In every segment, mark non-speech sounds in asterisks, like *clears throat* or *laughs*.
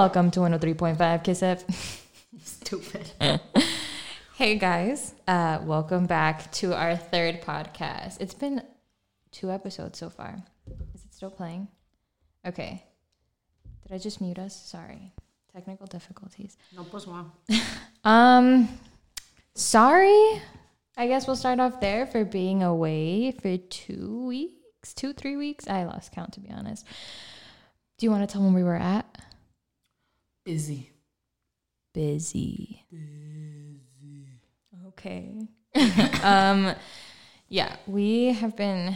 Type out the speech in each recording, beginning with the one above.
Welcome to 103.5 Kiss F. *laughs* Stupid. *laughs* hey guys, uh, welcome back to our third podcast. It's been two episodes so far. Is it still playing? Okay. Did I just mute us? Sorry. Technical difficulties. No, pues wow. *laughs* Um, sorry. I guess we'll start off there for being away for two weeks, two, three weeks. I lost count to be honest. Do you want to tell them where we were at? Busy. Busy. Busy. Okay. *laughs* um, yeah, we have been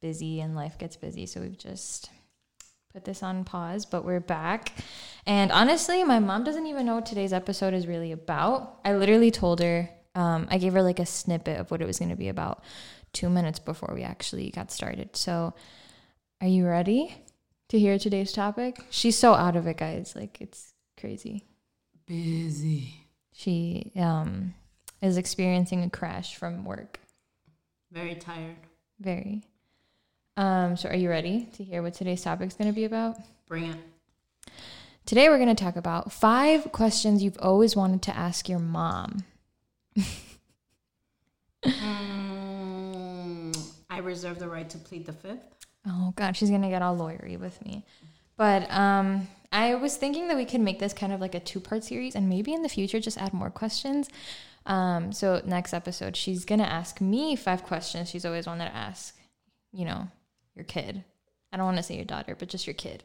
busy and life gets busy, so we've just put this on pause, but we're back. And honestly, my mom doesn't even know what today's episode is really about. I literally told her, um, I gave her like a snippet of what it was going to be about two minutes before we actually got started. So, are you ready to hear today's topic? She's so out of it, guys. Like, it's crazy. Busy. She um, is experiencing a crash from work. Very tired. Very. Um, so, are you ready to hear what today's topic is going to be about? Bring it. Today, we're going to talk about five questions you've always wanted to ask your mom. Mm, I reserve the right to plead the fifth. Oh, God, she's going to get all lawyery with me. But um, I was thinking that we could make this kind of like a two part series and maybe in the future just add more questions. Um, so, next episode, she's going to ask me five questions she's always wanted to ask, you know, your kid. I don't want to say your daughter, but just your kid.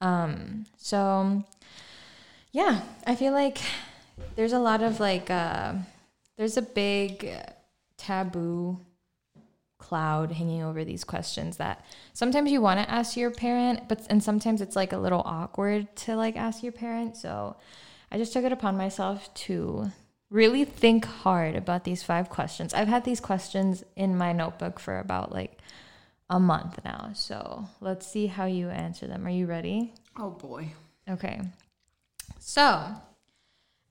Um, so, yeah, I feel like there's a lot of like, uh, there's a big taboo cloud hanging over these questions that sometimes you want to ask your parent but and sometimes it's like a little awkward to like ask your parent so i just took it upon myself to really think hard about these five questions i've had these questions in my notebook for about like a month now so let's see how you answer them are you ready Oh boy. Okay. So,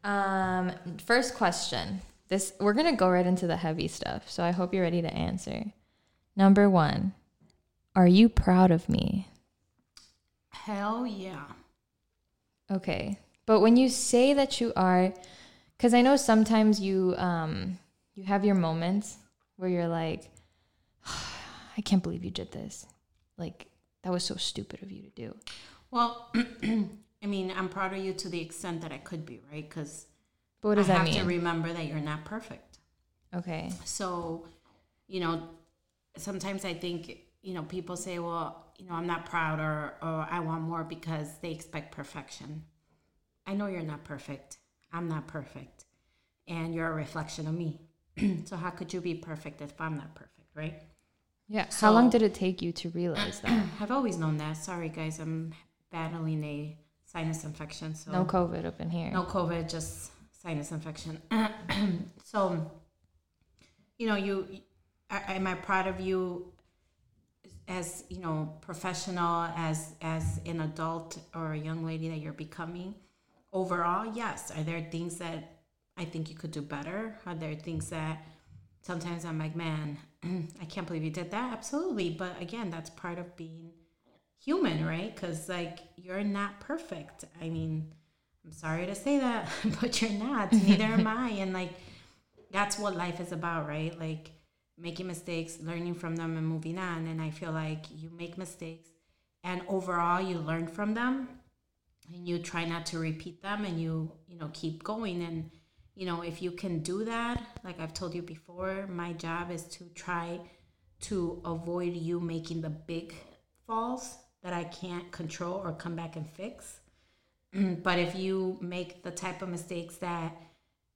um, first question. This we're gonna go right into the heavy stuff. So I hope you're ready to answer. Number one, are you proud of me? Hell yeah. Okay, but when you say that you are, because I know sometimes you um you have your moments where you're like, *sighs* I can't believe you did this. Like that was so stupid of you to do. Well, *clears throat* I mean, I'm proud of you to the extent that I could be, right? Because But what does I that have to remember that you're not perfect. okay. So, you know, sometimes I think, you know, people say, well, you know, I'm not proud or, or I want more because they expect perfection. I know you're not perfect. I'm not perfect. And you're a reflection of me. *clears throat* so, how could you be perfect if I'm not perfect, right? Yeah. How long did it take you to realize that? *clears throat* I've always known that. Sorry, guys, I'm battling a sinus infection. So, No COVID up in here. no COVID, just sinus infection. *clears throat* so, you know, you am I proud of you as you know professional as as an adult or a young lady that you're becoming? Overall, yes. Are there things that I think you could do better? Are there things that sometimes I'm like, man, *clears throat* I can't believe you did that? Absolutely, but again, that's part of being human, right? Because like you're not perfect. I mean, I'm sorry to say that, *laughs* but you're not. Neither am I. And like, that's what life is about, right? Like making mistakes, learning from them, and moving on. And I feel like you make mistakes, and overall, you learn from them, and you try not to repeat them, and you you know keep going. And you know if you can do that, like I've told you before, my job is to try to avoid you making the big falls that I can't control or come back and fix. Mm-hmm. but if you make the type of mistakes that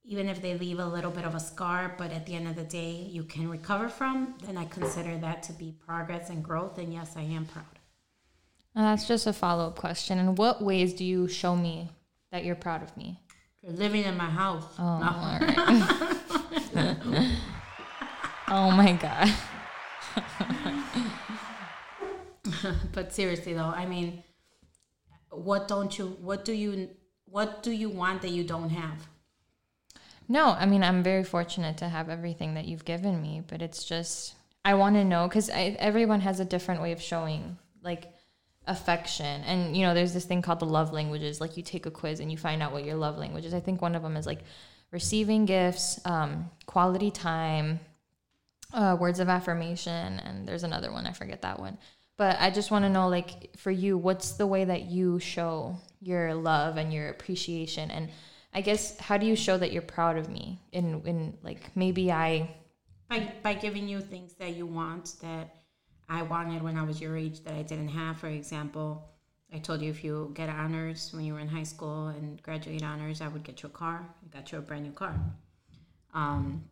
even if they leave a little bit of a scar, but at the end of the day you can recover from, then I consider that to be progress and growth. And yes, I am proud. And that's just a follow up question. In what ways do you show me that you're proud of me? You're living in my house. Oh, No. right. *laughs* oh my god. *laughs* but seriously though, I mean, what don't you? What do you? What do you want that you don't have? No, I mean I'm very fortunate to have everything that you've given me, but it's just I want to know because everyone has a different way of showing like affection and you know there's this thing called the love languages like you take a quiz and you find out what your love language is i think one of them is like receiving gifts um, quality time uh, words of affirmation and there's another one i forget that one but i just want to know like for you what's the way that you show your love and your appreciation and i guess how do you show that you're proud of me in in like maybe i by by giving you things that you want that I wanted when I was your age that I didn't have. For example, I told you if you get honors when you were in high school and graduate honors, I would get you a car. I got you a brand new car. Um,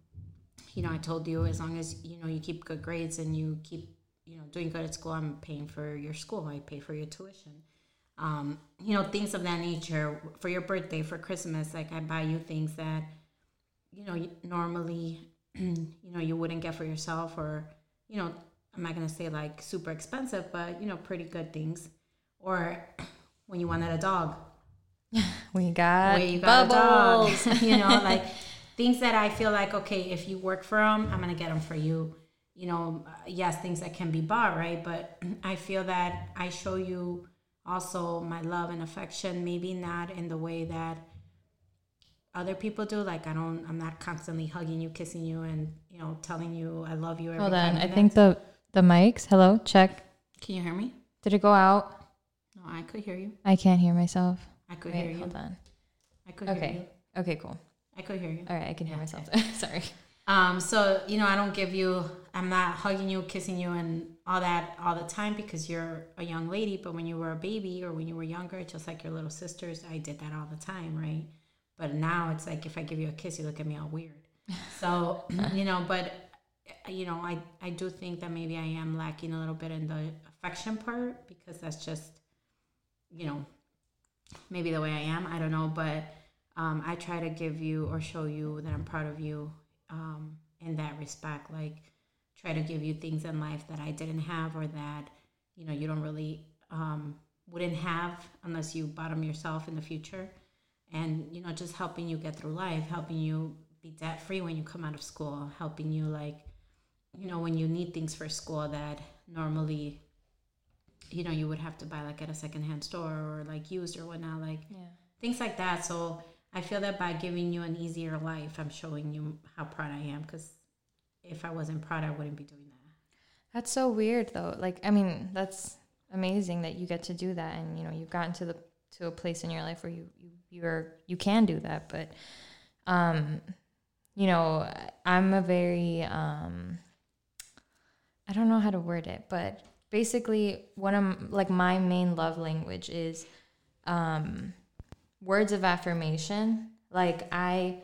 you know, I told you as long as you know you keep good grades and you keep you know doing good at school, I'm paying for your school. I pay for your tuition. Um, you know, things of that nature. For your birthday, for Christmas, like I buy you things that you know normally *clears throat* you know you wouldn't get for yourself, or you know I'm not gonna say like super expensive, but you know, pretty good things. Or *clears throat* when you wanted a dog, *laughs* we got, you got bubbles. *laughs* you know, like *laughs* things that I feel like okay, if you work for them, I'm gonna get them for you. You know, yes, things that can be bought, right? But I feel that I show you also my love and affection, maybe not in the way that other people do. Like I don't, I'm not constantly hugging you, kissing you, and you know, telling you I love you. Hold on, I think the the mics. Hello, check. Can you hear me? Did it go out? No, I could hear you. I can't hear myself. I could Wait, hear you. Hold on. I could okay. hear you. Okay, cool. I could hear you. All right, I can hear myself. *laughs* Sorry. Um, so you know, I don't give you. I'm not hugging you, kissing you, and all that all the time because you're a young lady. But when you were a baby or when you were younger, just like your little sisters, I did that all the time, right? But now it's like if I give you a kiss, you look at me all weird. *laughs* So you know, but you know, I, I do think that maybe I am lacking a little bit in the affection part because that's just, you know, maybe the way I am. I don't know, but um, I try to give you or show you that I'm proud of you um, in that respect. Like, try to give you things in life that I didn't have or that, you know, you don't really um, wouldn't have unless you bottom yourself in the future. And, you know, just helping you get through life, helping you be debt free when you come out of school, helping you like you know, when you need things for school that normally, you know, you would have to buy like at a secondhand store or like used or whatnot, like yeah. things like that. So I feel that by giving you an easier life, I'm showing you how proud I am because if I wasn't proud, I wouldn't be doing that. That's so weird though. Like, I mean, that's amazing that you get to do that and, you know, you've gotten to the, to a place in your life where you, you, you're, you can do that. But, um, you know, I'm a very, um, I don't know how to word it, but basically one of like my main love language is um words of affirmation. Like I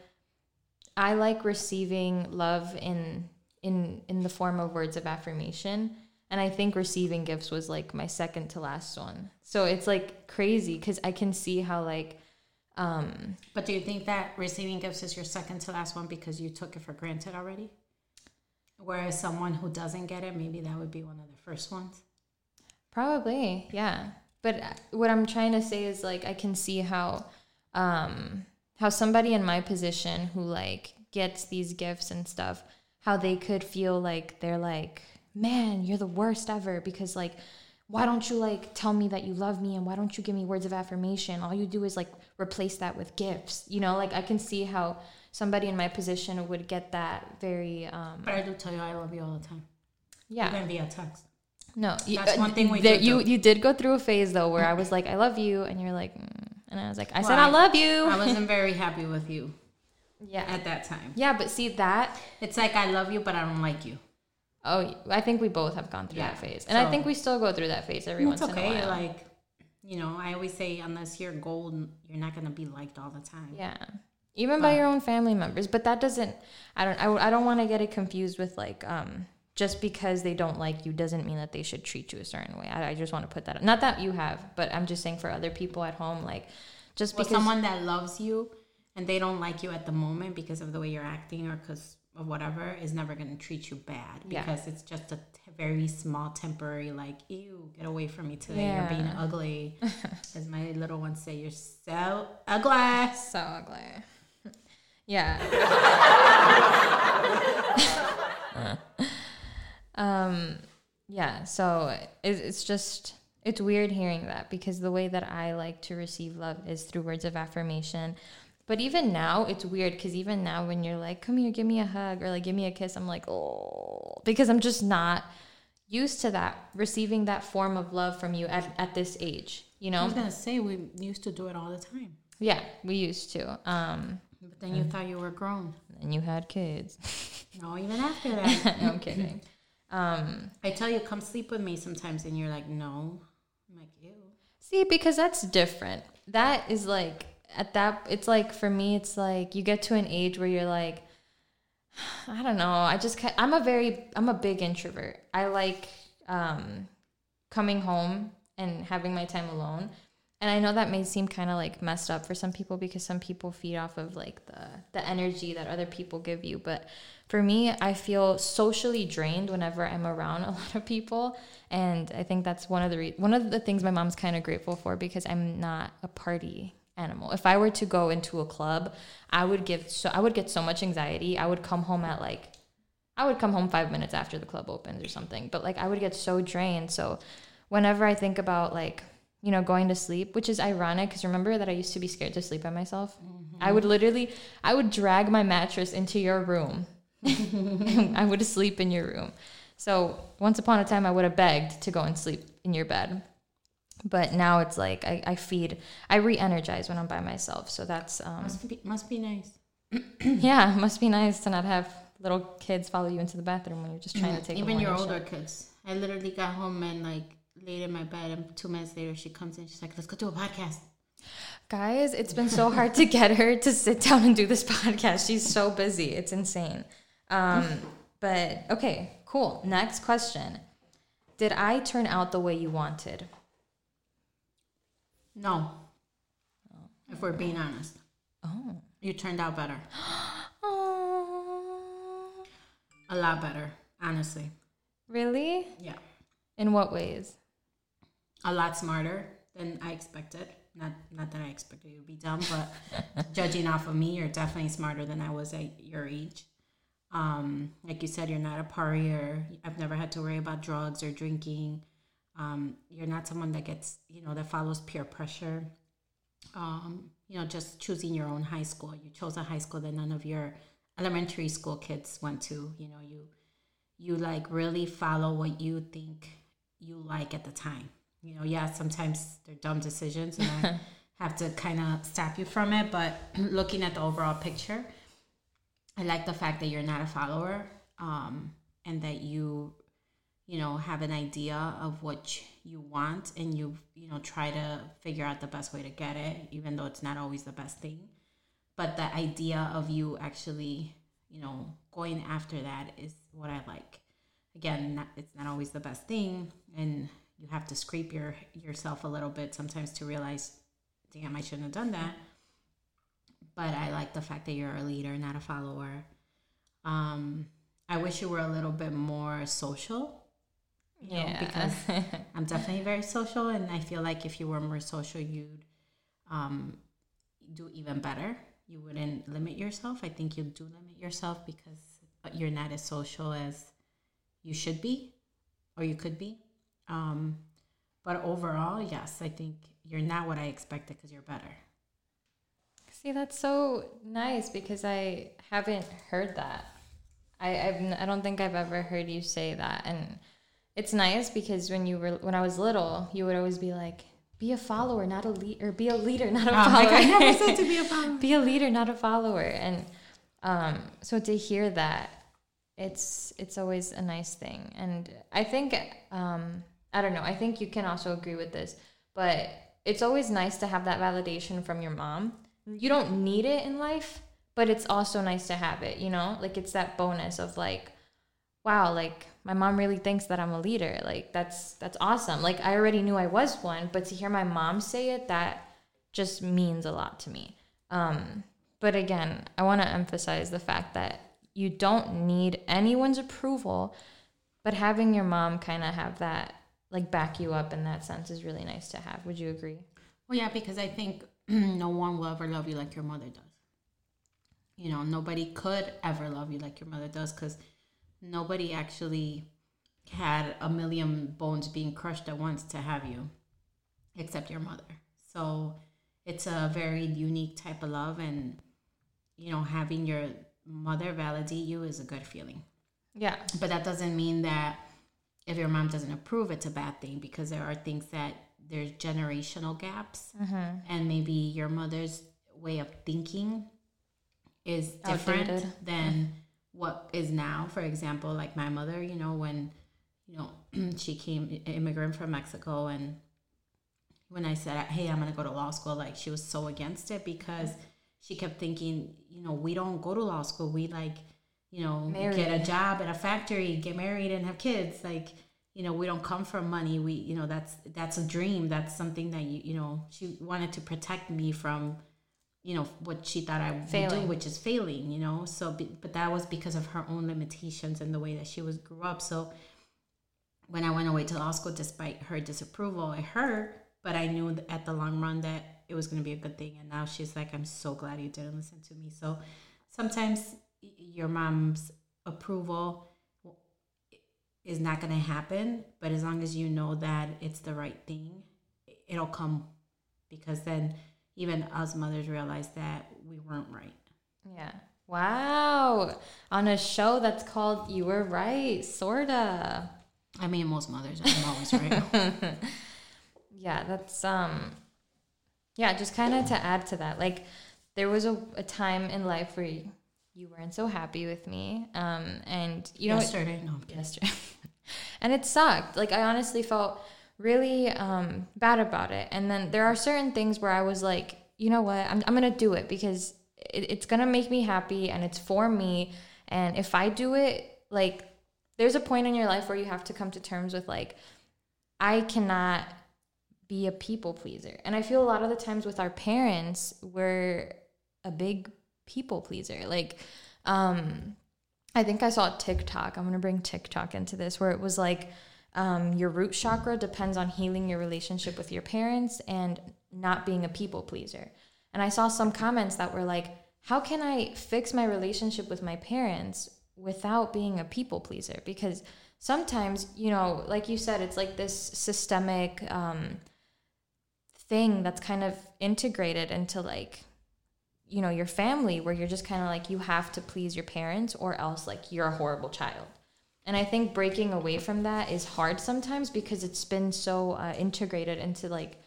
I like receiving love in in in the form of words of affirmation and I think receiving gifts was like my second to last one. So it's like crazy cuz I can see how like um But do you think that receiving gifts is your second to last one because you took it for granted already? Whereas someone who doesn't get it, maybe that would be one of the first ones. Probably, yeah. But uh, what I'm trying to say is like I can see how um how somebody in my position who like gets these gifts and stuff, how they could feel like they're like, "Man, you're the worst ever because like why don't you like tell me that you love me and why don't you give me words of affirmation? All you do is like replace that with gifts." You know, like I can see how somebody in my position would get that very. Um, but I do tell you I love you all the time. Yeah. Even via text. No, you, that's one thing we there, You you did go through a phase though where I was like I love you and you're like mm. and I was like I well, said I, I love you. I *laughs* wasn't very happy with you. Yeah. At that time. Yeah, but see that it's like I love you but I don't like you. Oh, I think we both have gone through yeah. that phase, and so, I think we still go through that phase every once okay. in a while. Okay, like, you know, I always say unless you're gold, you're not gonna be liked all the time. Yeah even by your own family members but that doesn't i don't i, I don't want to get it confused with like um just because they don't like you doesn't mean that they should treat you a certain way i, I just want to put that not that you have but i'm just saying for other people at home like just well, because someone that loves you and they don't like you at the moment because of the way you're acting or because of whatever is never going to treat you bad because yeah. it's just a t- very small temporary like ew get away from me today yeah. you're being ugly *laughs* as my little ones say you're so ugly so ugly *laughs* yeah. *laughs* um, yeah. So it, it's just It's weird hearing that because the way that I like to receive love is through words of affirmation. But even now, it's weird because even now, when you're like, come here, give me a hug or like give me a kiss, I'm like, oh, because I'm just not used to that, receiving that form of love from you at, at this age, you know? I was gonna say we used to do it all the time, Yeah, we used to. Um, but then you thought you were grown. and you had kids. *laughs* No, even after that, *laughs* no, I'm kidding. Um, I tell you, come sleep with me sometimes, and you're like, no. I'm like, ew. See, because that's different. That is like at that it's like for me it's like you get to an age where you're like *sighs* I don't know. I just I'm a very I'm a big introvert. I like um coming home and having my time alone. And I know that may seem kind of like messed up for some people because some people feed off of like the the energy that other people give you, but for me, I feel socially drained whenever I'm around *laughs* a lot of people, and I think that's one of the re- one of the things my mom's kind of grateful for because I'm not a party animal. If I were to go into a club, I would give so I would get so much anxiety. I would come home at like I would come home 5 minutes after the club opens or something, but like I would get so drained. So whenever I think about like you know going to sleep, which is ironic because remember that I used to be scared to sleep by myself. Mm-hmm. I would literally I would drag my mattress into your room. *laughs* I would sleep in your room. So once upon a time, I would have begged to go and sleep in your bed. But now it's like I, I feed, I re energize when I'm by myself. So that's, um, Must be must be nice. *clears throat* *clears throat* yeah, must be nice to not have little kids follow you into the bathroom when you're just trying to take a Even your older shit. kids. I literally got home and like laid in my bed, and two minutes later she comes in. She's like, "Let's go do a podcast." Guys, it's been so hard to get her to sit down and do this podcast. She's so busy. It's insane. Um, *laughs* but okay, cool. Next question. Did I turn out the way you wanted? No. If we're being honest, Oh. you turned out better, *gasps* Oh. a lot better, honestly. Really? Yeah, In what ways? a lot smarter than I expected. Not not that I expected you to be dumb, but *laughs* judging off of me, you're definitely smarter than I was at your age. Um, like you said, you're not a partier. I've never had to worry about drugs or drinking. Um, you're not someone that gets, you know, that follows peer pressure. Um, you know, just choosing your own high school. You chose a high school that none of your elementary school kids went to. You know, you you like really follow what you think you like at the time. You know, yeah, sometimes they're dumb decisions and I *laughs* have to kind of stop you from it, but *clears throat* looking at the overall picture, I like the fact that you're not a follower um, and that you, you know, have an idea of what you want and you, you know, try to figure out the best way to get it, even though it's not always the best thing. But the idea of you actually, you know, going after that is what I like. Again, not, it's not always the best thing, and you have to scrape your yourself a little bit sometimes to realize, damn, I shouldn't have done that but I like the fact that you're a leader, not a follower. Um, I wish you were a little bit more social. You know, because *laughs* I'm definitely very social, and I feel like if you were more social, you'd um, do even better. You wouldn't limit yourself. I think you do limit yourself because you're not as social as you should be, or you could be. Um, but overall, yes, I think you're not what I expected because you're better. See, that's so nice because I haven't heard that. I I've, I don't think I've ever heard you say that, and it's nice because when you were when I was little, you would always be like, "Be a follower, not a lead, or be a leader, *laughs* not a Oh, follower." like, *laughs* I never said to be a follower. be a leader, not a follower, and um, so to hear that, it's it's always a nice thing, and I think um, I don't know. I think you can also agree with this, but it's always nice to have that validation from your mom. You don't need it in life, but it's also nice to have it. You know, like it's that bonus of like, wow, like my mom really thinks that I'm a leader. Like that's that's awesome. Like I already knew I was one, but to hear my mom say it, that just means a lot to me. Um, but again, I want to emphasize the fact that you don't need anyone's approval, but having your mom kind of have that like back you up in that sense is really nice to have. Would you agree? Well, yeah, because I think *clears throat* no one will ever love you like your mother does. You know, nobody could ever love you like your mother does because nobody actually had a million bones being crushed at once to have you, except your mother. So it's a very unique type of love, and you know, having your mother validate you is a good feeling. Yeah. But that doesn't mean that if your mom doesn't approve, it's a bad thing because there are things that there's generational gaps, Mm-hmm. and maybe your mother's way of thinking is different Outdated. than what is now. For example, like my mother, you know, when you know *clears throat* she came immigrant from Mexico, and when I said, "Hey, I'm gonna go to law school," like she was so against it because she kept thinking, you know, we don't go to law school. We like, you know, get a job at a factory, get married, and have kids. Like, you know, we don't come from money. We, you know, that's that's a dream. That's something that you, you know, she wanted to protect me from, you know, what she thought I would do, which is failing. You know, so but that was because of her own limitations and the way that she was grew up. So when I went away to law school, despite her disapproval, it hurt. But I knew at the long run that it was going to be a good thing. And now she's like, I'm so glad you didn't listen to me. So sometimes your mom's approval is not going to happen. But as long as you know that it's the right thing, it'll come. Because then even us mothers realize that we weren't right. Yeah. Wow. On a show that's called You Were Right, sorta. I mean, most mothers are always right. *laughs* Yeah, that's um yeah, just kind of to add to that. Like there was a, a time in life where you, you weren't so happy with me. Um and you know it- Yesterday, no, yesterday. *laughs* and it sucked. Like I honestly felt really um, bad about it. And then there are certain things where I was like, you know what, I'm I'm gonna do it because it, it's gonna make me happy and it's for me. And if I do it, like there's a point in your life where you have to come to terms with like, I cannot be a people pleaser. And I feel a lot of the times with our parents, we're a big people pleaser. Like, um, I think I saw TikTok. I'm gonna bring TikTok into this, where it was like um, your root chakra depends on healing your relationship with your parents and not being a people pleaser. And I saw some comments that were like, "How can I fix my relationship with my parents without being a people pleaser?" Because sometimes, you know, like you said, it's like this systemic um, thing that's kind of integrated into like you know your family where you're just kind of like you have to please your parents or else like you're a horrible child and i think breaking away from that is hard sometimes because it's been so uh, integrated into like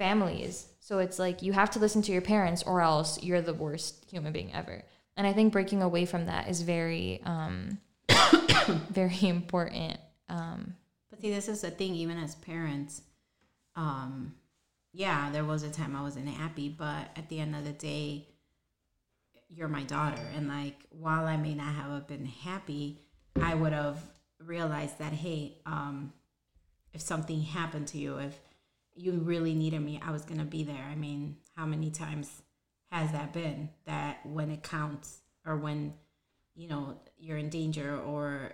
families. So it's like you have to listen to your parents or else you're the worst human being ever. And i think breaking away from that is very um *coughs* very important um. But see, this is the thing, even as parents, um, yeah, there was a time I wasn't happy, but at the end of the day, you're my daughter. And like, while I may not have been happy, I would have realized that, hey, um, if something happened to you, if you really needed me, I was going to be there. I mean, how many times has that been that when it counts or when, you know, you're in danger or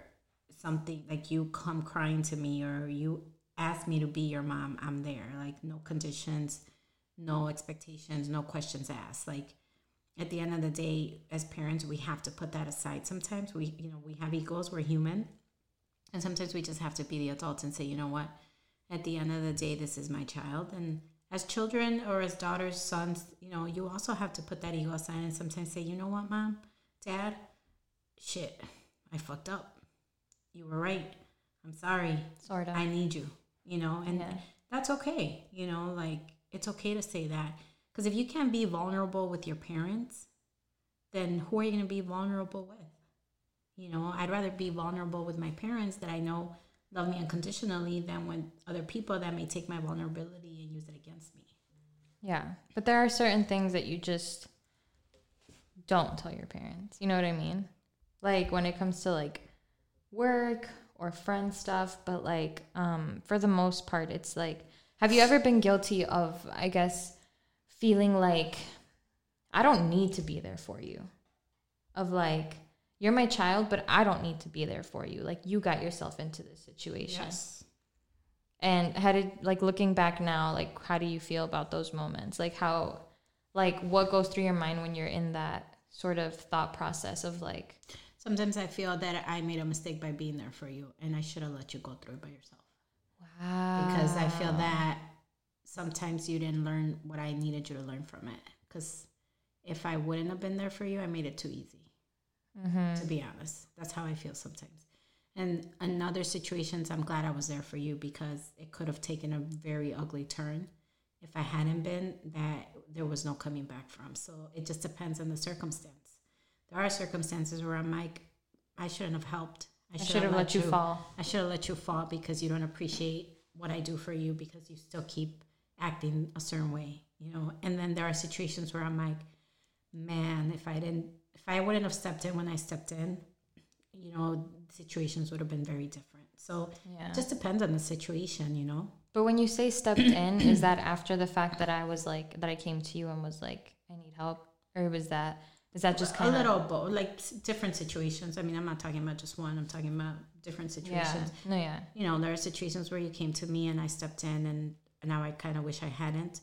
something like you come crying to me or you ask me to be your mom, I'm there. Like no conditions, no expectations, no questions asked. Like at the end of the day, as parents, we have to put that aside. Sometimes we, you know, we have egos, we're human. And sometimes we just have to be the adults and say, you know what, at the end of the day, this is my child. And as children or as daughters, sons, you know, you also have to put that ego aside and sometimes say, you know what, mom, dad, shit, I fucked up. You were right. I'm sorry. sort of I need you, you know, and Yeah. that's okay. You know, like it's okay to say that. Because if you can't be vulnerable with your parents, then who are you going to be vulnerable with? You know, I'd rather be vulnerable with my parents that I know love me unconditionally than with other people that may take my vulnerability and use it against me. Yeah. But there are certain things that you just don't tell your parents. You know what I mean? Like when it comes to like work or friend stuff, but like um for the most part it's like have you ever been guilty of I guess feeling like I don't need to be there for you? Of like you're my child, but I don't need to be there for you. Like you got yourself into this situation. Yes. And how did like looking back now, like how do you feel about those moments? Like how like what goes through your mind when you're in that sort of thought process of like Sometimes I feel that I made a mistake by being there for you, and I should have let you go through it by yourself. Wow. Because I feel that sometimes you didn't learn what I needed you to learn from it. Because if I wouldn't have been there for you, I made it too easy. To be honest, that's how I feel sometimes. And in other situations, I'm glad I was there for you because it could have taken a very ugly turn if I hadn't been. That there was no coming back from. So it just depends on the circumstance. There are circumstances where I'm like, I shouldn't have helped. I should have let you fall. I should have let you fall because you don't appreciate what I do for you because you still keep acting a certain way, you know. And then there are situations where I'm like, man, if I didn't, if I wouldn't have stepped in when I stepped in, you know, situations would have been very different. So Yeah. it just depends on the situation, you know. But when you say stepped in, is that after the fact that I was like that I came to you and was like I need help, or was that is that just kind of a little both, like different situations. I mean, I'm not talking about just one. I'm talking about different yeah situations. no yeah you know, there are situations where you came to me and I stepped in, and now I kind of wish I hadn't.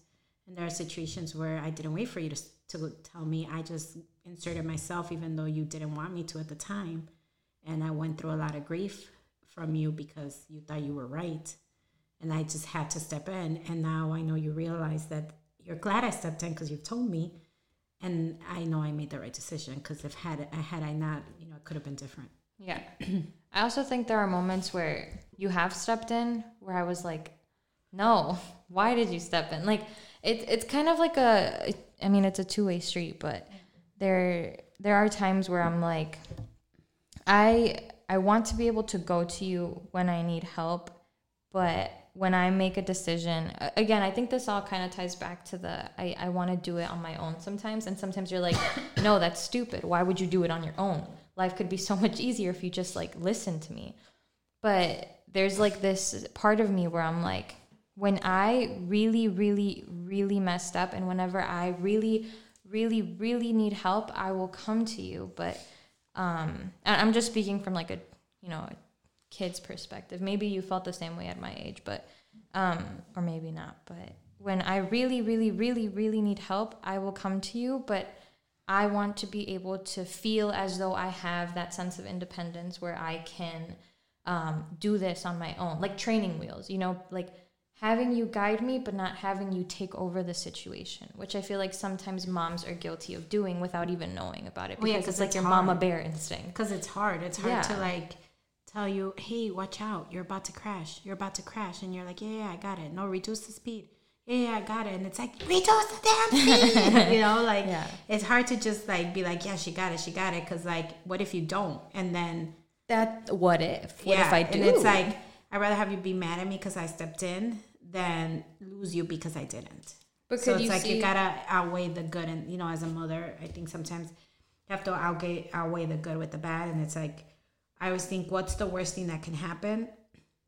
And there are situations where I didn't wait for you to, to tell me. I just inserted myself, even though you didn't want me to at the time. And I went through a lot of grief from you because you thought you were right. And I just had to step in. And now I know you realize that you're glad I stepped in because you've told me. And I know I made the right decision because if had I had I not, you know, it could have been different. yeah. *clears throat* I also think there are moments where you have stepped in where I was like, no, *laughs* why did you step in? Like it, it's kind of like a I mean it's a two way street, but there there are times where I'm like, I I want to be able to go to you when I need help, but when I make a decision, again, I think this all kind of ties back to the I, I want to do it on my own sometimes. And sometimes you're like, no, that's stupid. Why would you do it on your own? Life could be so much easier if you just like listen to me. But there's like this part of me where I'm like, when I really, really, really messed up, and whenever I really, really, really need help, I will come to you. But um, I'm just speaking from like a, you know, a kid's perspective. Maybe you felt the same way at my age, but um, or maybe not. But when I really, really, really, really need help, I will come to you. But I want to be able to feel as though I have that sense of independence where I can um, do this on my own, like training wheels, you know, like having you guide me, but not having you take over the situation, which I feel like sometimes moms are guilty of doing without even knowing about it Well, yeah, because it's like it's your hard. mama bear instinct. because it's hard. It's hard to like tell you, hey, watch out, you're about to crash. You're about to crash, and you're like, yeah, yeah, I got it. No, reduce the speed. Yeah, yeah, I got it. And it's like, reduce the damn speed. *laughs* you know, like Yeah. it's hard to just like be like, yeah, she got it, she got it. Because like, what if you don't? And then That what if? What yeah, if I do? and it's like I'd rather have you be mad at me because I stepped in than lose you because I didn't. But so it's like see- you gotta outweigh the good, and you know, as a mother, I think sometimes you have to outweigh outweigh the good with the bad, and it's like I always think, what's the worst thing that can happen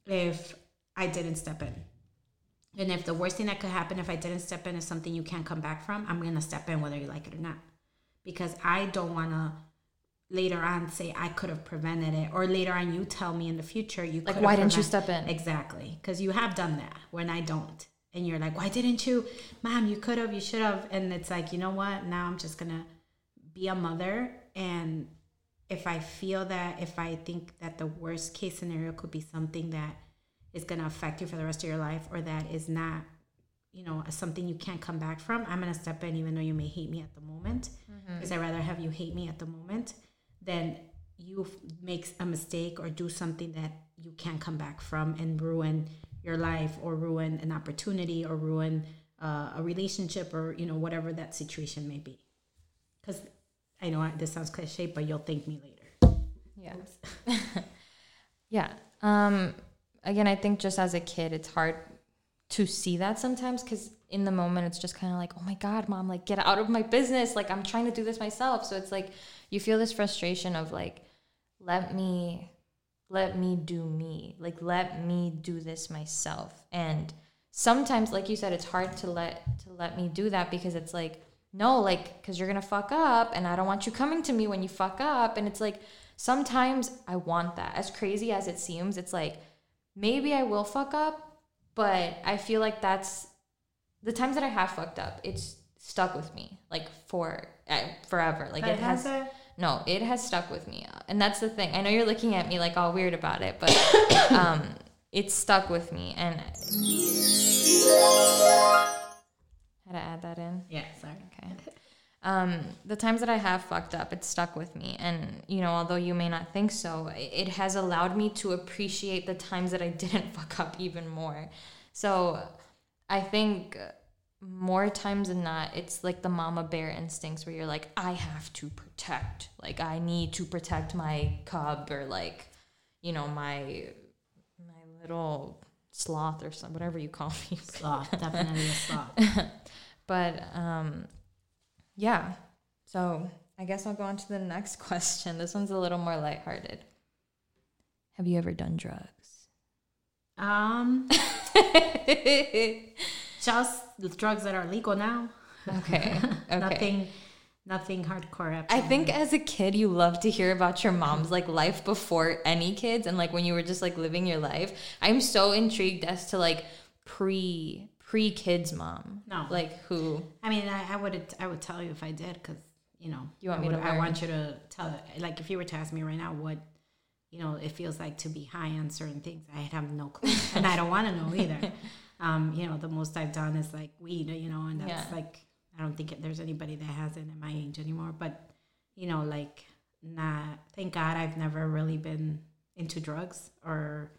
if I didn't step in? And if the worst thing that could happen if I didn't step in is something you can't come back from, I'm gonna step in whether you like it or not, because I don't wanna later on say I could have prevented it, or later on you tell me in the future you Like, why didn't you step in? Exactly, because you have done that when I don't, and you're like, why didn't you, mom? You could have, you should have, and it's like, you know what? Now I'm just gonna be a mother, and if I feel that, if I think that the worst case scenario could be something that is gonna affect you for the rest of your life, or that is not, you know, something you can't come back from, I'm gonna step in, even though you may hate me at the moment, mm-hmm. because I'd rather have you hate me at the moment than you make a mistake or do something that you can't come back from and ruin your life or ruin an opportunity or ruin uh, a relationship or you know whatever that situation may be because i know I, this sounds cliche but you'll thank me later Yeah. *laughs* yeah. Um, again, I think just as a kid, it's hard to see that sometimes because in the moment, it's just kind of like, oh my God, mom, like get out of my business. Like I'm trying to do this myself. So it's like you feel this frustration of like, let me, let me do me. Like let me do this myself. And sometimes, like you said, it's hard to let to let me do that because it's like, no, like because you're gonna fuck up, and I don't want you coming to me when you fuck up. And it's like sometimes I want that. As crazy as it seems, it's like maybe I will fuck up, but I feel like that's the times that I have fucked up. It's stuck with me like for uh, forever. Like But it has a no, it has stuck with me. And that's the thing. I know you're looking at me like all weird about it, but *coughs* um, it's stuck with me. And had to add that in. Yeah, sorry. Okay. Um, the times that I have fucked up, it's stuck with me. And, you know, although you may not think so, it has allowed me to appreciate the times that I *laughs* didn't fuck up even more. So I think more times than not, it's like the mama bear instincts where you're like, I have to protect. Like, I need to protect my cub or, like, you know, my my little sloth or some whatever you call me. *laughs* Sloth, definitely a sloth. *laughs* But um, yeah. So I guess I'll go on to the next *laughs* question. This one's a little more lighthearted. Have you ever done drugs? Um, *laughs* just the drugs that are legal now. Okay. *laughs* Okay. nothing, nothing hardcore. I think as a kid you love to hear about your mom's like life before any kids and like when you were just like living your life. I'm so intrigued as to like pre pre kids mom. No. Like who I mean, I, I would I would tell you if I did because you know You want I me to would- I want you to tell like if you were to ask me right now what you know it feels like to be high on certain things, I have no clue, and I don't want to know either. *laughs* Um, you know, the most I've done is like weed, you know, and that's Yeah. like I don't think there's anybody that has it at my age anymore. But you know, like not thank God I've never really been into drugs or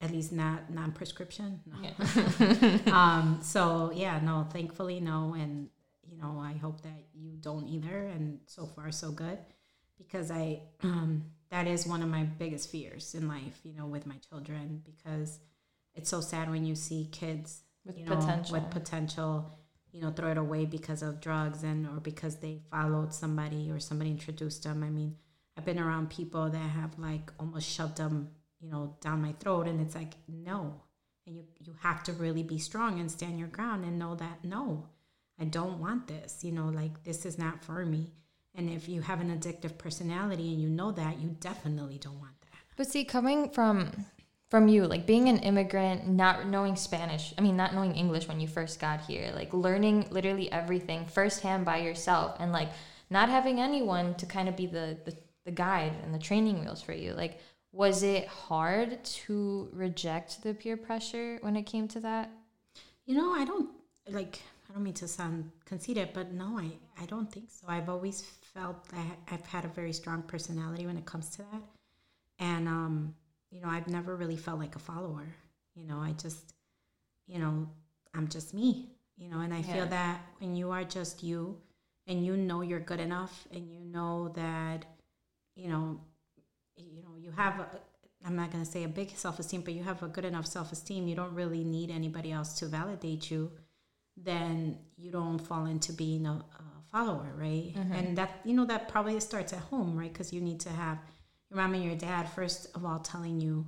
at least not non prescription. No. *laughs* um, *laughs* so yeah, no, thankfully no, and you know I hope that you don't either. And so far so good, because I *clears throat* um, that is one of my biggest fears in life. You know, with my children, because it's so sad when you see kids With you know, potential. with potential. You know, throw it away because of drugs and or because they followed somebody or somebody introduced them. I mean, I've been around people that have like almost shoved them, you know, down my throat, and it's like no, and you you have to really be strong and stand your ground and know that no, I don't want this. You know, like this is not for me. And if you have an addictive personality and you know that, you definitely don't want that. But see, coming from from you, like being an immigrant, not knowing Spanish, I mean, not knowing English when you first got here, like learning literally everything firsthand by yourself, and like not having anyone to kind of be the, the the guide and the training wheels for you. Like, was it hard to reject the peer pressure when it came to that? You know, I don't like. I don't mean to sound conceited, but no, I I don't think so. I've always felt that I've had a very strong personality when it comes to that, and um, you know, I've never really felt like a follower. You know, I just, you know, I'm just me. You know, and I Yeah. feel that when you are just you, and you know you're good enough, and you know that, you know, you know you have. A, I'm not going to say a big self esteem, but you have a good enough self esteem. You don't really need anybody else to validate you. Then you don't fall into being a, a follower, right? Mm-hmm. And that you know that probably starts at home, right? Because you need to have your mom and your dad first of all telling you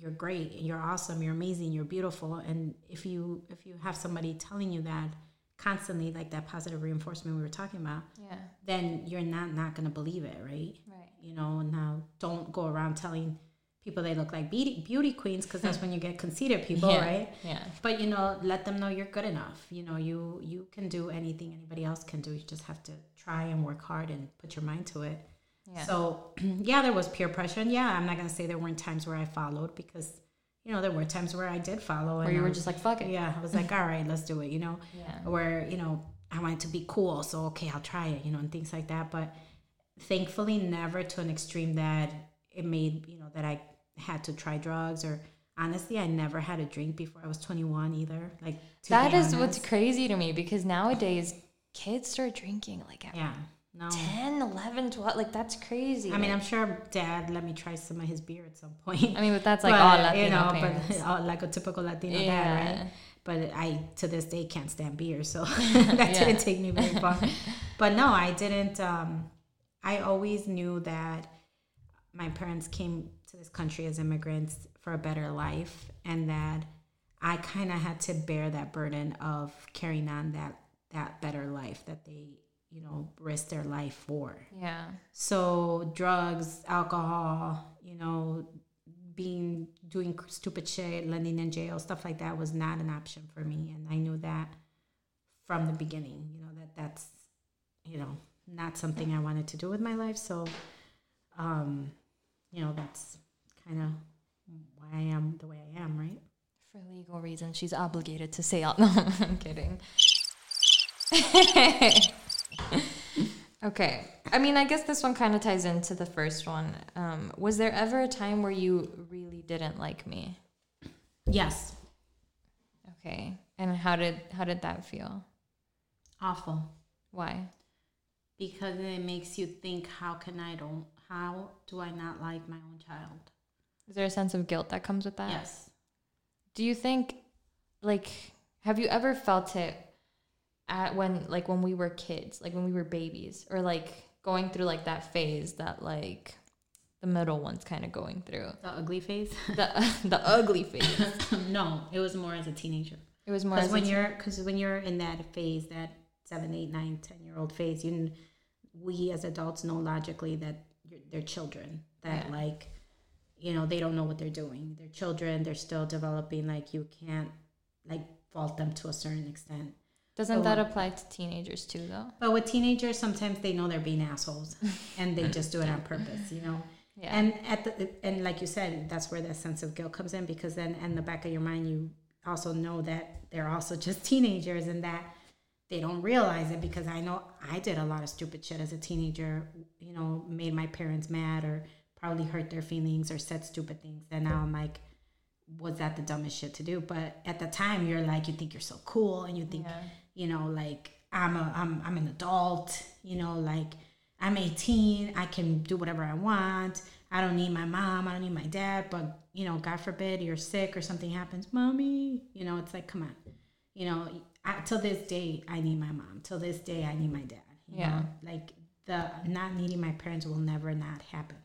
you're great, you're awesome, you're amazing, you're beautiful. And if you if you have somebody telling you that constantly, like that positive reinforcement we were talking about, Yeah, then you're not not to believe it, right? right. you know now don't go around telling people they look like beauty beauty queens because that's hmm. when you get conceited people yeah, right Yeah, but you know let them know you're good enough you know you you can do anything anybody else can do you just have to try and work hard and put your mind to it yeah. so *clears throat* yeah there was peer pressure and yeah i'm not going to say there weren't times where i followed because you know there were times where i did follow Where and you were just like, fuck it. yeah i was like all right let's do it you know Yeah. where you know I wanted to be cool, so okay, I'll try it, you know, and things like that. But thankfully, never to an extreme that it made you know that I had to try drugs or honestly, I never had a drink before I was twenty one either. Like That is what's crazy to me because nowadays kids start drinking like at yeah no. 10, 11, 12. Like that's crazy. I mean, I'm sure Dad let me try some of his beer at some point. I mean, but that's like But, all Latino you know, parents. but *laughs* all, like a typical Latino yeah. dad, right? but I to this day can't stand beer, so *laughs* *laughs* that Yeah. didn't take me very far. but no, I didn't. Um, I always knew that my parents came to this country as immigrants for a better life, and that I kind of had to bear that burden of carrying on that that better life that they you know risked their life for. Yeah. So drugs, alcohol, you know, being doing stupid shit, landing in jail, stuff like that was not an option for me, and I knew that from the beginning. You know that that's you know not something I wanted to do with my life. So, um, you know, that's kind of why I am the way I am, right? For legal reasons, she's obligated to say all. *laughs* No, I'm kidding. *laughs* okay. I mean, I guess this one kind of ties into the first one. Um, was there ever a time where you really didn't like me? Yes. Okay. And how did how did that feel? Awful. Why? Because it makes you think, how can I don't? How do I not like my own child? Is there a sense of guilt that comes with that? Yes. Do you think, like, have you ever felt it at when, like, when we were kids, like when we were babies, or like going through like that phase that like the middle one's kind of going through The ugly phase? *laughs* the *laughs* the ugly phase? *laughs* no, it was more as a teenager. It was more Because as when a- you're, because when you're in that phase, that seven, eight, nine, ten year old phase, you, we as adults know logically that they're children. That Yeah. like, you know, they don't know what they're doing. They're children. They're still developing. Like you can't like fault them to a certain extent. doesn't Oh, that apply to teenagers too, though? But with teenagers, sometimes they know they're being assholes, *laughs* and they just do it on purpose. You know. Yeah. And at the and like you said, that's where that sense of guilt comes in because then in the back of your mind you also know that they're also just *laughs* teenagers and that they don't realize it because I know I did a lot of stupid shit as a teenager, you know, made my parents mad or probably hurt their feelings or said stupid things. And now I'm like, was that the dumbest shit to do? But at the time you're like you think you're so cool and you think Yeah. you know like i'm a i'm, I'm an adult you know like i'm 18 i can do whatever i want i don't need my mom i don't need my dad but you know god forbid you're sick or something happens mommy you know it's like come on you know I, till this day i need my mom till this day i need my dad you Yeah. know? like the not needing my parents will never not happen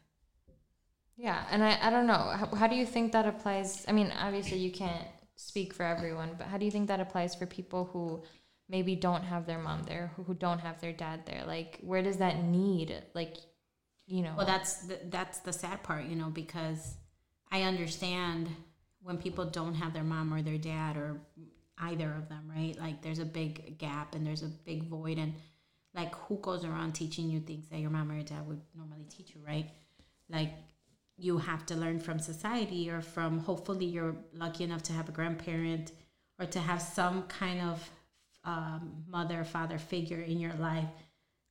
Yeah, and I, I don't know. How, how do you think that applies? I mean, obviously you can't speak for everyone, but how do you think that applies for people who maybe don't have their mom there, who, who don't have their dad there? Like, where does that need, like, you know? Well, that's the, that's the sad part, you know, because I understand when people don't have their mom or their dad or either of them, right? Like there's a big gap and there's a big void, and like who goes around teaching you things that your mom or your dad would normally teach you, right? Like you have to learn from society or from hopefully you're lucky enough to have a grandparent or to have some kind of um, mother father figure in your life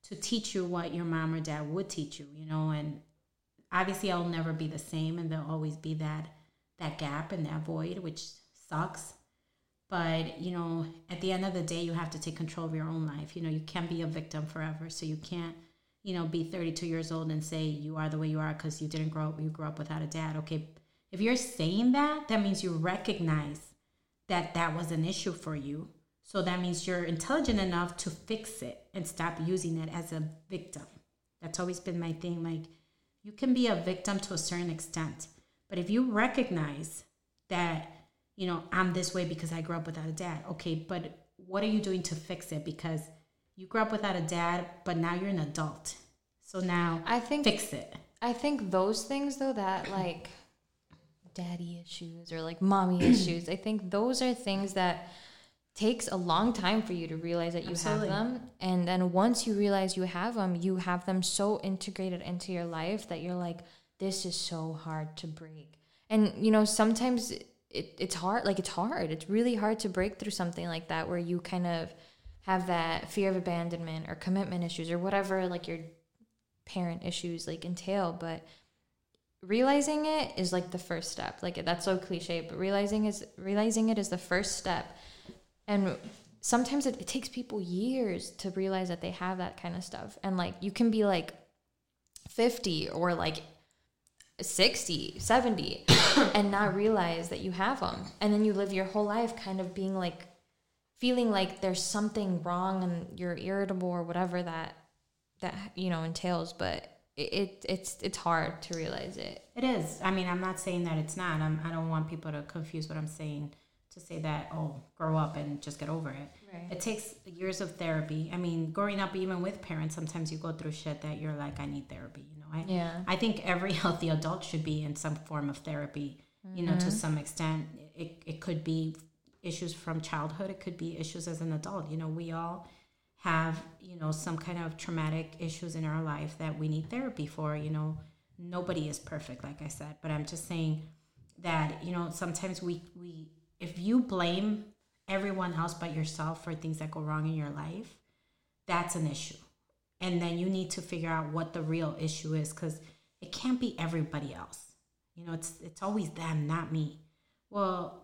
to teach you what your mom or dad would teach you you know and obviously i'll never be the same and there'll always be that that gap and that void which sucks but you know at the end of the day you have to take control of your own life. You know you can't be a victim forever. So you can't you know be 32 years old and say you are the way you are because you didn't grow up you grew up without a dad. Okay if you're saying that that means you recognize that that was an issue for you. So that means you're intelligent enough to fix it and stop using it as a victim. That's always been my thing. Like you can be a victim to a certain extent but if you recognize that you know i'm this way because i grew up without a dad. Okay but what are you doing to fix it? Because you grew up without a dad but now you're an adult. So now I think fix it. I think those things though that like daddy issues or like mommy *clears throat* issues, I think those are things that takes a long time for you to realize that you Absolutely. have them. And then once you realize you have them, you have them so integrated into your life that you're like this is so hard to break. And you know, sometimes it, it's hard like it's hard. It's really hard to break through something like that where you kind of have that fear of abandonment or commitment issues or whatever like your parent issues like entail. But realizing it is like the first step. Like that's so cliche but realizing is realizing it is the first step. And sometimes it, it takes people years to realize that they have that kind of stuff. And like you can be like 50 or like 60 70 *coughs* and not realize that you have them and then you live your whole life kind of being like feeling like there's something wrong and you're irritable or whatever that that you know entails but it, it it's it's hard to realize it It is. I mean, I'm not saying that it's not. I'm, I don't want people to confuse what I'm saying to say that, oh, grow up and just get over it. Right. It takes years of therapy. I mean, growing up, even with parents, sometimes you go through shit that you're like, I need therapy. You know, I, Yeah. I think every *laughs* healthy adult should be in some form of therapy, you know, to mm-hmm. some extent. It, it could be issues from childhood, it could be issues as an adult. You know, we all have you know some kind of traumatic issues in our life that we need therapy for you know nobody is perfect like i said but i'm just saying that you know sometimes we we if you blame everyone else but yourself for things that go wrong in your life that's an issue and then you need to figure out what the real issue is because it can't be everybody else. You know it's it's always them not me. Well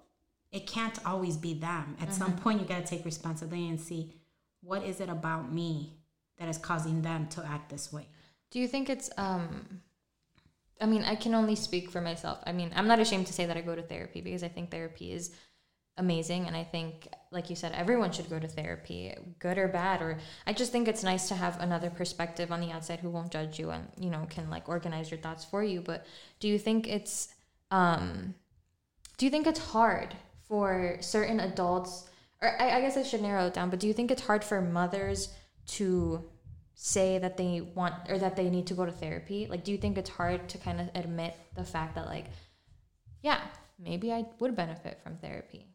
it can't always be them. At some point you got to take responsibility and see what is it about me that is causing them to act this way? Do you think it's um I mean, I can only speak for myself. I mean, I'm not ashamed to say that I go to therapy because I think therapy is amazing and I think like you said everyone should go to therapy, good or bad or I just think it's nice to have another perspective on the outside who won't judge you and, you know, can like organize your thoughts for you, but do you think it's um do you think it's hard for certain adults or I, I guess I should narrow it down, but do you think it's hard for mothers to say that they want or that they need to go to therapy? Like, do you think it's hard to kind of admit the fact that, like, yeah, maybe I would benefit from therapy?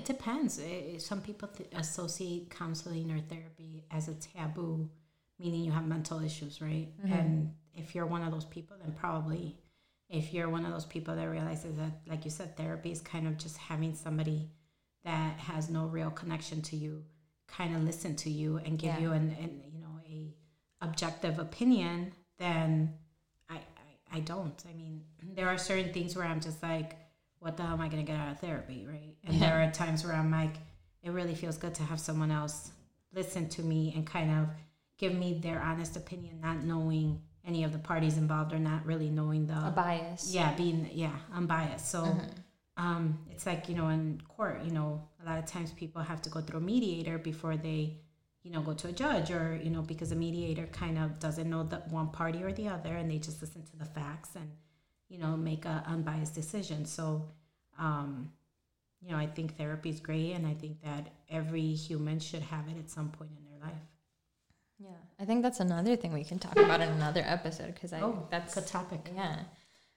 It depends. Some people th- associate counseling or therapy as a taboo, meaning you have mental issues, right? Mm-hmm. And if you're one of those people, then probably. If you're one of those people that realizes that, like you said, therapy is kind of just having somebody that has no real connection to you, kind of listen to you and give Yeah. you an, an, you know, a objective opinion, then I, I, I don't. I mean, there are certain things where I'm just like, what the hell am I going to get out of therapy, right? And there are times where I'm like, it really feels good to have someone else listen to me and kind of give me their honest opinion, not knowing any of the parties involved or not really knowing the A bias. yeah being yeah unbiased so Mm-hmm. um it's like you know in court you know a lot of times people have to go through a mediator before they you know go to a judge or you know because a mediator kind of doesn't know the one party or the other and they just listen to the facts and you know make a unbiased decision so um you know i think therapy is great and i think that every human should have it at some point in their life Yeah. I think that's another thing we can talk about in another episode because I oh that's a topic yeah.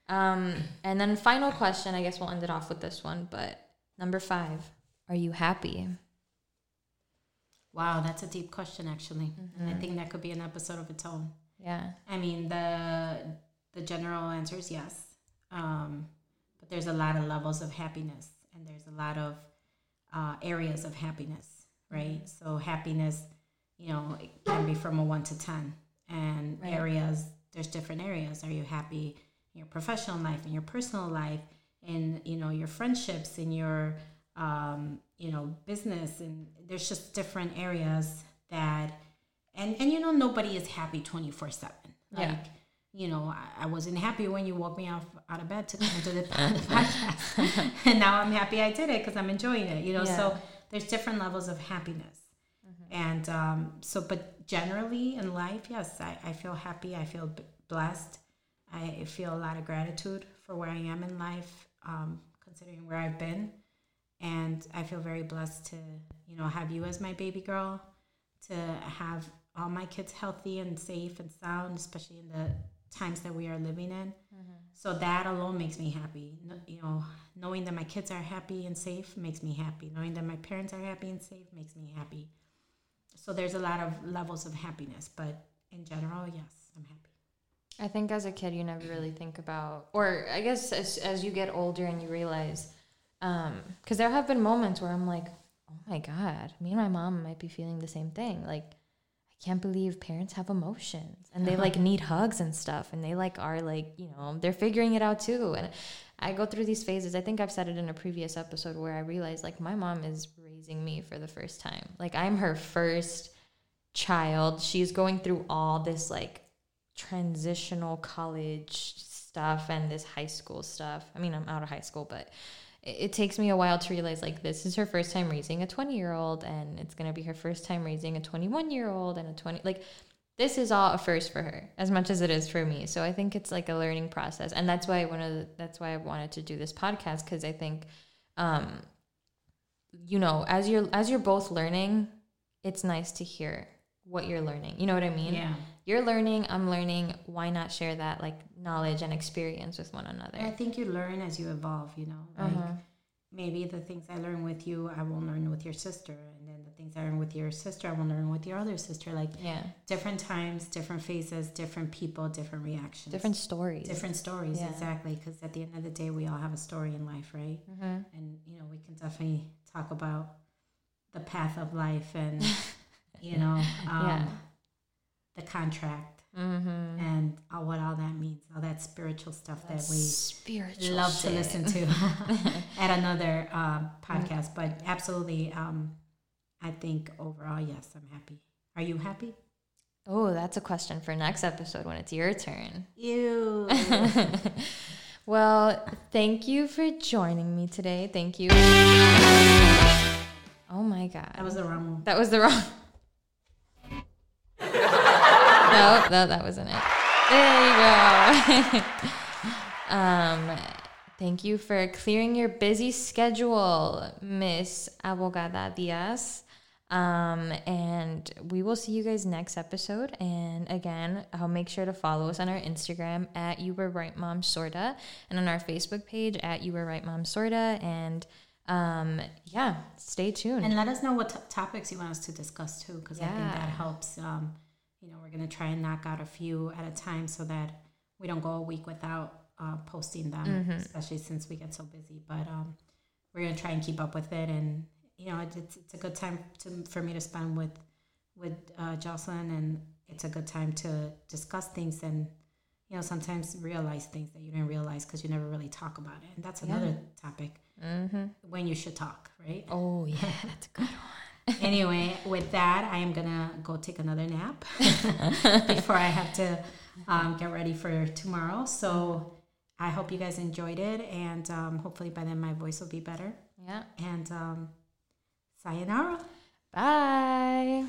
Um, and then final question. I guess we'll end it off with this one. But number five, are you happy? wow that's a deep question actually and i Mhm. think that could be an episode of its own Yeah. I mean, the the general answer is yes, um, but there's a lot of levels of happiness, and there's a lot of uh, areas of happiness, right? So happiness, you know, it can be from a one to ten, and Right. areas. There's different areas. Are you happy in your professional life, in your personal life, in you know your friendships, in your um, you know business, and there's just different areas that and and you know nobody is happy 24 7 like Yeah. You know I, I wasn't happy when you woke me off out of bed to come to the, the *laughs* podcast. *laughs* And now i'm happy i did it because i'm enjoying it you know? So there's different levels of happiness. And um, so but generally in life yes I, I feel happy i feel blessed. I feel a lot of gratitude for where i am in life um, considering where i've been. And i feel very blessed to you know have you as my baby girl to have all my kids healthy and safe and sound, especially in the times that we are living in. Mm-hmm. So that alone makes me happy. No- You know, knowing that my kids are happy and safe makes me happy. Knowing that my parents are happy and safe makes me happy. So there's a lot of levels of happiness, but in general, yes, I'm happy. I think as a kid, you never really think about, or I guess as, as you get older and you realize, um, because there have been moments where I'm like, oh my God, me and my mom might be feeling the same thing. Like, can't believe parents have emotions and they uh-huh. like need hugs and stuff. And they like are like, you know, they're figuring it out too. And I go through these phases. I think I've said it in a previous episode where I realized like my mom is raising me for the first time. Like, I'm her first child. She's going through all this like transitional college stuff and this high school stuff. I mean, I'm out of high school, but it, takes me a while to realize like this is her first time raising a 20 year old and it's going to be her first time raising a 21 year old and a 20 like this is all a first for her as much as it is for me. So I think it's like a learning process. And that's why one of the, that's why I wanted to do this podcast cuz I think um you know, as you're as you're both learning, it's nice to hear what you're learning. You know what I mean? Yeah. You're learning i'm learning why not share that like knowledge and experience with one another I think you learn as you evolve, you know. Like Uh-huh. maybe the things I learn with you, I will learn with your sister, and then the things I learn with your sister, I will learn with your other sister. Like Yeah. different times, different phases, different people, different reactions, Different stories. different stories. Yeah. Exactly, because at the end of the day, we all have a story in life, right? hmm And you know, we can definitely talk about the path of life and *laughs* you know, um, Yeah. The contract Mm-hmm. and all, what all that means, all that spiritual stuff that we spiritual love to listen to *laughs* at another um, podcast. But absolutely, um, I think overall, yes, I'm happy. Are you happy? Oh, that's a question for next episode when it's your turn. Ew. *laughs* Well, thank you for joining me today. Thank you. *laughs* Oh my god. that was the wrong one. That was the wrong. No, no, that wasn't it. There you go. *laughs* um, thank you for clearing your busy schedule, Miss Abogada Diaz. Um, and we will see you guys next episode. And again, I'll make sure to follow us on our Instagram at You Were Right Mom Sorta and on our Facebook page at You Were Right Mom Sorta. And um, yeah, stay tuned. And let us know what t- topics you want us to discuss too, because I think that helps. Um, you know, we're gonna try and knock out a few at a time so that we don't go a week without uh, posting them, Mm-hmm. especially since we get so busy. But um, we're gonna try and keep up with it, and you know, it, it's it's a good time to for me to spend with with uh, Jocelyn, and it's a good time to discuss things and you know sometimes realize things that you didn't realize because you never really talk about it, and that's another topic mm-hmm. when you should talk, right? Oh, yeah, *laughs* that's a good one. Anyway, with that, I am gonna go take another nap *laughs* before I have to um, get ready for tomorrow. So I hope you guys enjoyed it, and um, hopefully by then my voice will be better. Yeah. And um, sayonara. Bye.